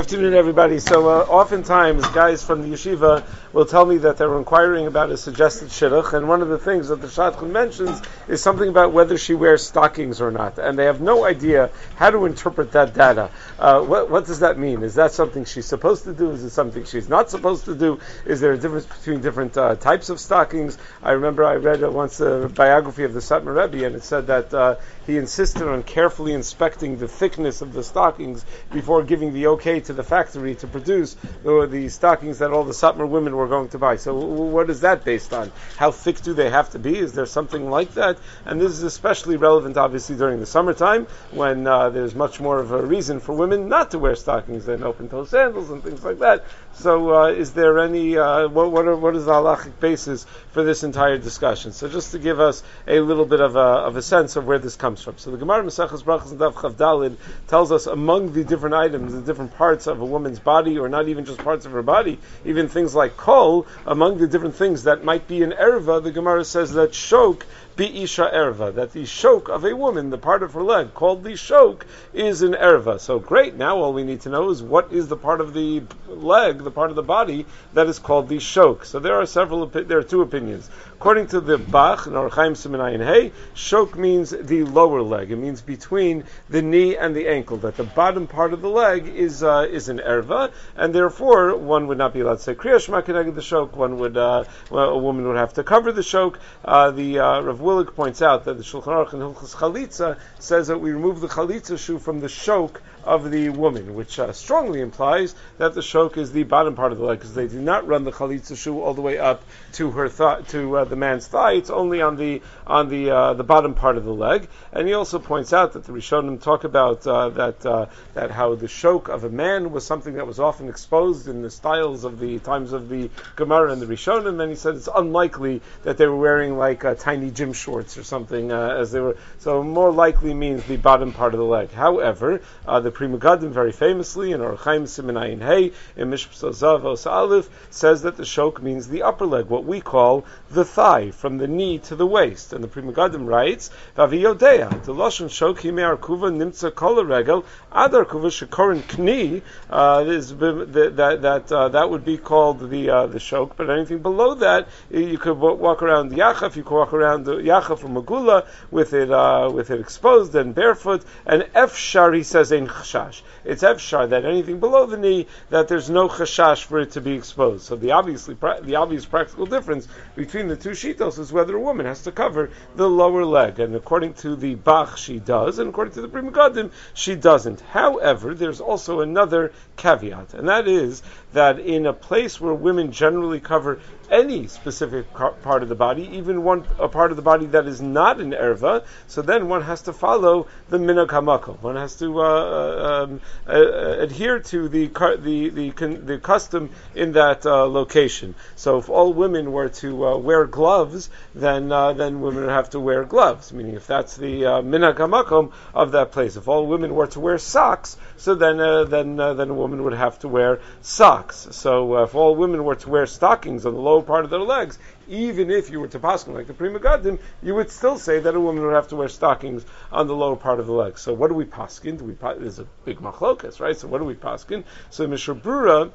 afternoon, everybody. So, uh, oftentimes, guys from the yeshiva will tell me that they're inquiring about a suggested shidduch, and one of the things that the shadchan mentions is something about whether she wears stockings or not, and they have no idea how to interpret that data. Uh, what, what, does that mean? Is that something she's supposed to do? Is it something she's not supposed to do? Is there a difference between different uh, types of stockings? I remember I read uh, once a biography of the Satmar Rebbe, and it said that uh, he insisted on carefully inspecting the thickness of the stockings before giving the okay to the factory to produce the, the stockings that all the Satmar women were going to buy. So what is that based on? How thick do they have to be? Is there something like that? And this is especially relevant, obviously, during the summertime when uh, there's much more of a reason for women not to wear stockings than open-toe sandals and things like that. So uh, is there any, uh, what, what, are, what is the halachic basis for this entire discussion? So just to give us a little bit of a, of a sense of where this comes from. So the Gemara Maseches Brachas and Dav Chavdalid tells us among the different items, the different parts of a woman's body, or not even just parts of her body, even things like kol, among the different things that might be an erva, the Gemara says that shok be isha erva, that the shok of a woman, the part of her leg called the shok, is an erva. So great, now all we need to know is what is the part of the leg, the part of the body, that is called the shok. So there are several, there are two opinions. According to the Bach, in Orchaim Simenayin Hey, shok means the lower leg. It means between the knee and the ankle, that the bottom part of the leg is uh, is an erva, and therefore one would not be allowed to say Kriya Shema the shok, one would, uh, well, a woman would have to cover the shok. Uh, the uh, Rav Willig points out that the Shulchan Aruch in Hilchas Chalitza says that we remove the chalitza shoe from the shok of the woman, which uh, strongly implies that the shok is the bottom part of the leg, because they do not run the chalitza shoe all the way up to her th- to uh, the man's thigh. It's only on the on the uh, the bottom part of the leg. And he also points out that the Rishonim talk about uh, that uh, that how the shok of a man was something that was often exposed in the styles of the times of the Gemara and the Rishonim. And he said it's unlikely that they were wearing like uh, tiny gym shorts or something as they were. So more likely means the bottom part of the leg. However, the the Pri Megadim very famously in Orchaim Simenayin Hey in Mishbetzos Zahav Aleph says that the shok means the upper leg, what we call the thigh, from the knee to the waist. And the Pri Megadim writes, Vaviyodea, the Lashon shok hime arkuva nimtza kol regel adar kuva shekorin kni, uh, that, that, uh, that would be called the, uh, the shok, but anything below that, you could walk around the yachaf, you could walk around the yachaf from Magula with it, uh, with it exposed and barefoot, and efshar, he says, in chashash. It's efshar that anything below the knee that there's no chashash for it to be exposed. So the obviously the obvious practical difference between the two shitos is whether a woman has to cover the lower leg, and according to the Bach she does, and according to the Pri Megadim she doesn't. However, there's also another caveat, and that is that in a place where women generally cover any specific part of the body, even one a part of the body that is not an erva, so then one has to follow the minhag. One has to uh, uh um, uh, uh, adhere to the the the, the custom in that uh, location. So if all women were to wear gloves, then then women would have to wear gloves. Meaning, if that's the minhag of that place, if all women were to wear socks, so then then then a woman would have to wear socks. So if all women were to wear stockings on the lower part of their legs, even if you were to paskin like the Pri Megadim, you would still say that a woman would have to wear stockings on the lower part of the legs. So what do we paskin? Do we? There's a big machlokas, right? So what do we paskin? So Mishnah Brura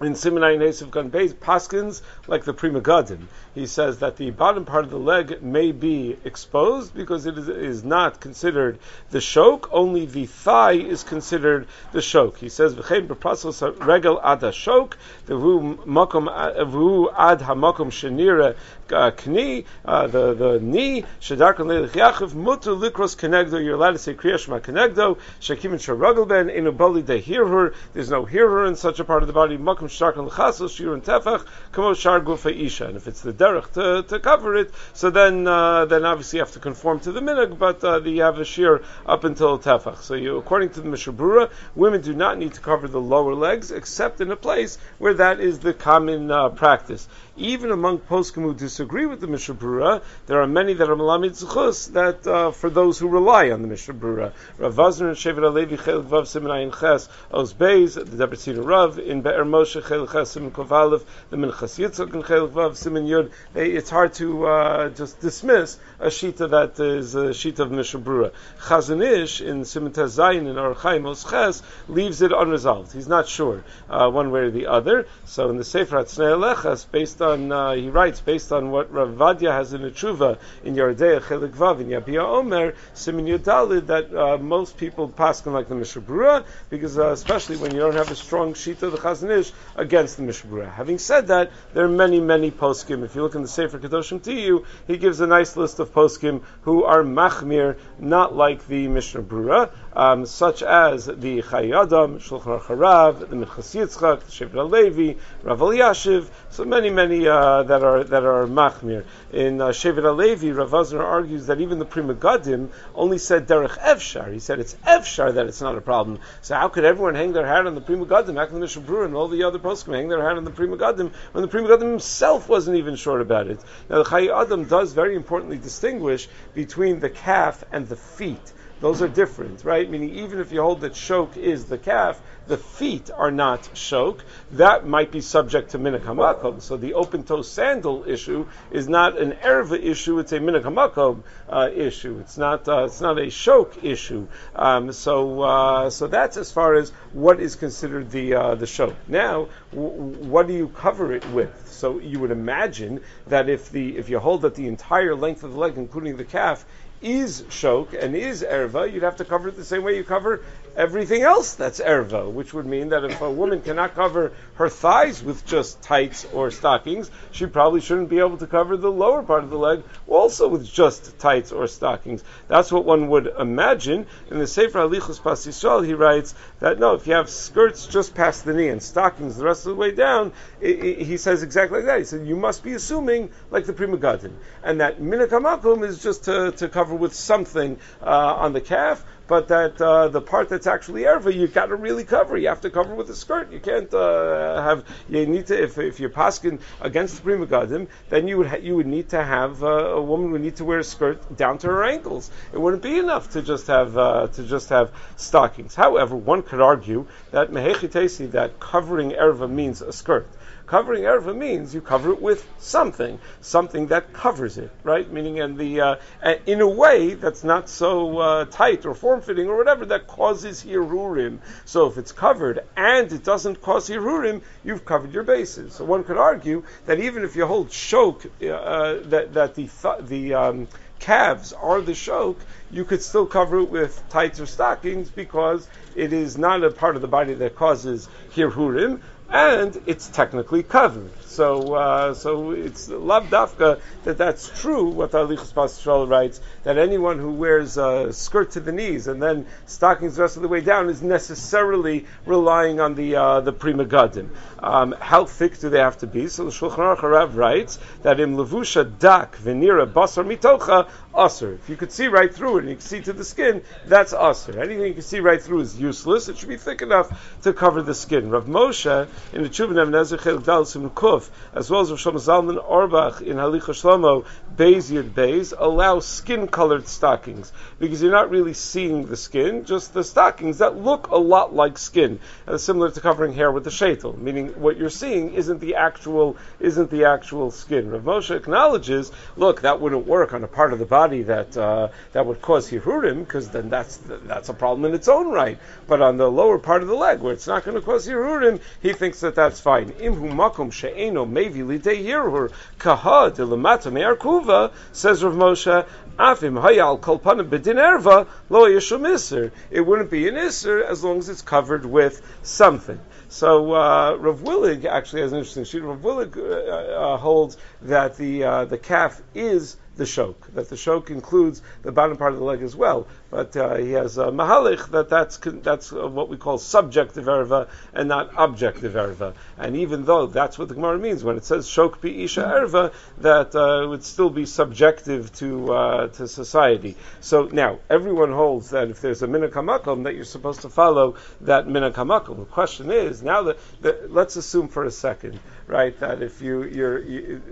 in Simonai Nesev Gan Beis, Paskins, like the Pri Megadim, he says that the bottom part of the leg may be exposed because it is, is not considered the shok, only the thigh is considered the shok. He says, V'chein b'prasos regel ad shok, v'hu makom, v'hu ad hamakom shenira uh, kni, uh, the, the knee, shedarkan leilich yachiv, mutu likros kenegdo, you're allowed to say kriyashma kenegdo, shekim and sharagel ben, inubali de hirhur, there's no hirhur in such a part of the body, makom shtarkan l'chasos, shir and tefach, kamo shar gufa isha, and if it's the derech to, to cover it, so then, uh, then obviously you have to conform to the minhag, but uh, you have a shear up until tefach. So you, according to the Mishnah Brura, women do not need to cover the lower legs, except in a place where that is the common uh, practice even among poskim who disagree with the Mishnah Brura, there are many that are malamid zchus that uh, for those who rely on the Mishnah Brura. Rav Wosner and Shevet HaLevi Chelik Vav Simenayin Ches Os Beis the Debreciner Rav in Be'er Moshe Moshe Chelik Kovalev, the Yitzchak and Chelik Vav Simon Yud. It's hard to uh, just dismiss a shita that is a shita of Mishnah Brura. Chazanish in Simon Zayin in Archaim Osches leaves it unresolved. He's not sure uh, one way or the other. So in the Sefer Atznei Alechas, based on uh, he writes based on what Rav Ovadia has in the tshuva in Yeridei Chelik Vav in Yabia Omer Simon Yudalid that uh, most people pass like the Mishnah Brura because uh, especially when you don't have a strong sheet of the Chazon Ish against the Mishnah Brura. Having said that, there are many, many poskim. If you look in the Sefer Kedoshim Tiyu, he gives a nice list of poskim who are machmir, not like the Mishnah Brura, um, such as the Chayadam, Shulchan Harav, the Minchas Yitzchak, the Shevet Levi, Rav Elyashiv, so many, many uh, that are that are machmir. In uh, Shevet Levi, Rav Azar argues that even the Pri Megadim only said derech Evshar. He said it's Evshar that it's not a problem. So how could everyone hang their hat on the Pri Megadim? How can the Mishnah Brura and all the other poskim hang their hat on the Pri Megadim when the Pri Megadim himself wasn't even sure about it? Now the Chayadam does very importantly distinguish between the calf and the feet. Those are different, right? Meaning, even if you hold that shok is the calf, the feet are not shok. That might be subject to hamakom. So the open toe sandal issue is not an erva issue; it's a hamakom uh, issue. It's not uh, it's not a shok issue. Um, so uh, so that's as far as what is considered the uh, the shok. Now, w- what do you cover it with? So you would imagine that if the if you hold that the entire length of the leg, including the calf, is shok and is erva, you'd have to cover it the same way you cover everything else that's erva, which would mean that if a woman cannot cover her thighs with just tights or stockings, she probably shouldn't be able to cover the lower part of the leg also with just tights or stockings. That's what one would imagine. In the Sefer Halichos Bas he writes that no, if you have skirts just past the knee and stockings the rest of the way down, it, it, he says exactly like that. He said you must be assuming like the Pri Megadim, and that minakamakum is just to, to cover with something uh, on the calf but that uh, the part that's actually erva, you got to really cover. You have to cover with a skirt. You can't uh, have. You need to if, if you're paskin against the Pri Megadim, then you would ha- you would need to have uh, a woman would need to wear a skirt down to her ankles. It wouldn't be enough to just have uh, to just have stockings. However, one could argue that mehechitesi that covering erva means a skirt. Covering erva means you cover it with something, something that covers it, right? Meaning, in the uh, in a way that's not so uh, tight or form-fitting or whatever that causes hirurim. So if it's covered and it doesn't cause hirurim, you've covered your bases. So one could argue that even if you hold shok, uh, that that the th- the um, calves are the shok, you could still cover it with tights or stockings because it is not a part of the body that causes hirhurim, and it's technically covered. So, uh, so it's lav dafka that that's true. What Alichus Pascal writes that anyone who wears a skirt to the knees and then stockings the rest of the way down is necessarily relying on the uh, the Pri Megadim. Um, how thick do they have to be? So the Shulchan Aruch writes that in levusha dak venira basar mitocha aser. If you could see right through it and you can see to the skin, that's aser. Anything you can see right through is useless. It should be thick enough to cover the skin. Rav Moshe in the Chuvin of Nezer Chel Dal Kuf, as well as Shlomo Zalman Auerbach in Halicha Shlomo Beis Yud Beis, allow skin-colored stockings because you're not really seeing the skin, just the stockings that look a lot like skin, and similar to covering hair with the shaitel, meaning what you're seeing isn't the actual isn't the actual skin. Rav Moshe acknowledges, look, that wouldn't work on a part of the body that uh, that would cause hirurim, because then that's that's a problem in its own right. But on the lower part of the leg, where it's not going to cause hirurim, he thinks that that's fine. Imhu makom she'eno mevi lidei hirur kaha de lamata me'arkuva says Rav Moshe. Afim hayal kolpanim bedin erva lo yishum It wouldn't be an iser as long as it's covered with something. So uh, Rav Willig actually has an interesting sheet. Rav Willig uh, uh, holds that the uh, the calf is the shok, that the shok includes the bottom part of the leg as well. But uh, he has a mahalich that that's that's what we call subjective erva and not objective erva. And even though that's what the Gemara means when it says shok pi isha erva, that uh, would still be subjective to uh, to society. So now everyone holds that if there's a minakamakom that you're supposed to follow that minakamakom. The question is now that, that let's assume for a second, right, that if you you're you,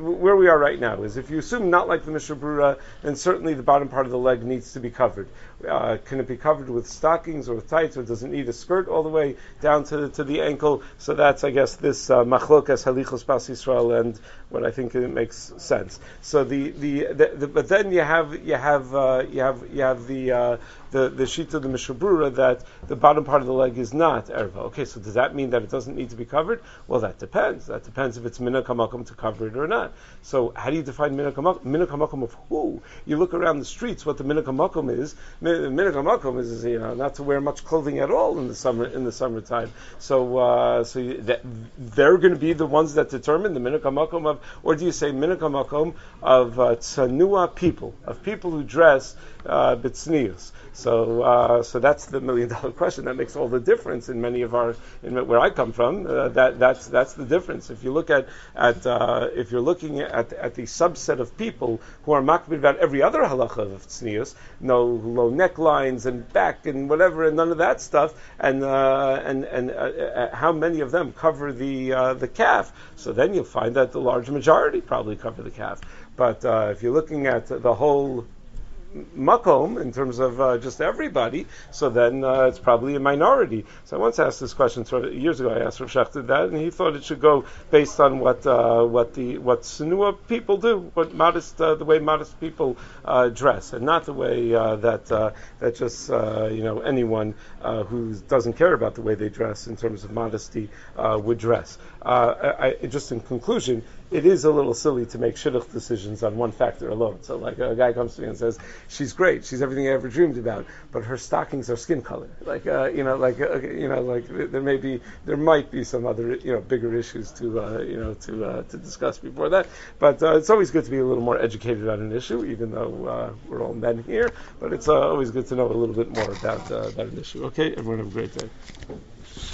where we are right now is if you assume not like like the Mishnah Brura, then certainly the bottom part of the leg needs to be covered. Uh, can it be covered with stockings or with tights, or does it need a skirt all the way down to the, to the ankle? So that's, I guess, this uh, machlokas halichos bas Yisrael and what I think it makes sense. So the, the, the, the but then you have you have uh, you have you have the uh, the the sheet of the Mishnah Brura that the bottom part of the leg is not erva. Okay, so does that mean that it doesn't need to be covered? Well, that depends. That depends if it's minakamakum to cover it or not. So how do you define minakamakum? Minakamakum of who? You look around the streets. What the minakamakum is? Minakamakum is you know not to wear much clothing at all in the summer in the summertime. So uh, so you, that, they're going to be the ones that determine the minakamakum of, or do you say minakamakum of uh, tsanua people of people who dress uh, bitsnius? So, uh, so that's the million dollar question. That makes all the difference in many of our, in where I come from. Uh, that that's that's the difference. If you look at at uh, if you're looking at at the subset of people who are makbid about every other halacha of tznius, no low necklines and back and whatever, and none of that stuff, and uh, and and uh, uh, how many of them cover the uh, the calf? So then you'll find that the large majority probably cover the calf. But if you're looking at the whole makom in terms of uh, just everybody, so then uh, it's probably a minority. So I once asked this question years ago. I asked Rav Schachter that, and he thought it should go based on what uh, what the what sinua people do, what modest uh, the way modest people uh, dress, and not the way uh, that that just you know anyone who doesn't care about the way they dress in terms of modesty would dress. I, I, just in conclusion, it is a little silly to make shidduch decisions on one factor alone. So, like a guy comes to me and says, "She's great. She's everything I ever dreamed about, but her stockings are skin color." Like, uh, you know, like uh, you know, like there may be, there might be some other, you know, bigger issues to, uh, you know, to uh, to discuss before that. But uh, it's always good to be a little more educated on an issue, even though uh, we're all men here. But it's always good to know a little bit more about about an issue. Okay, everyone have a great day.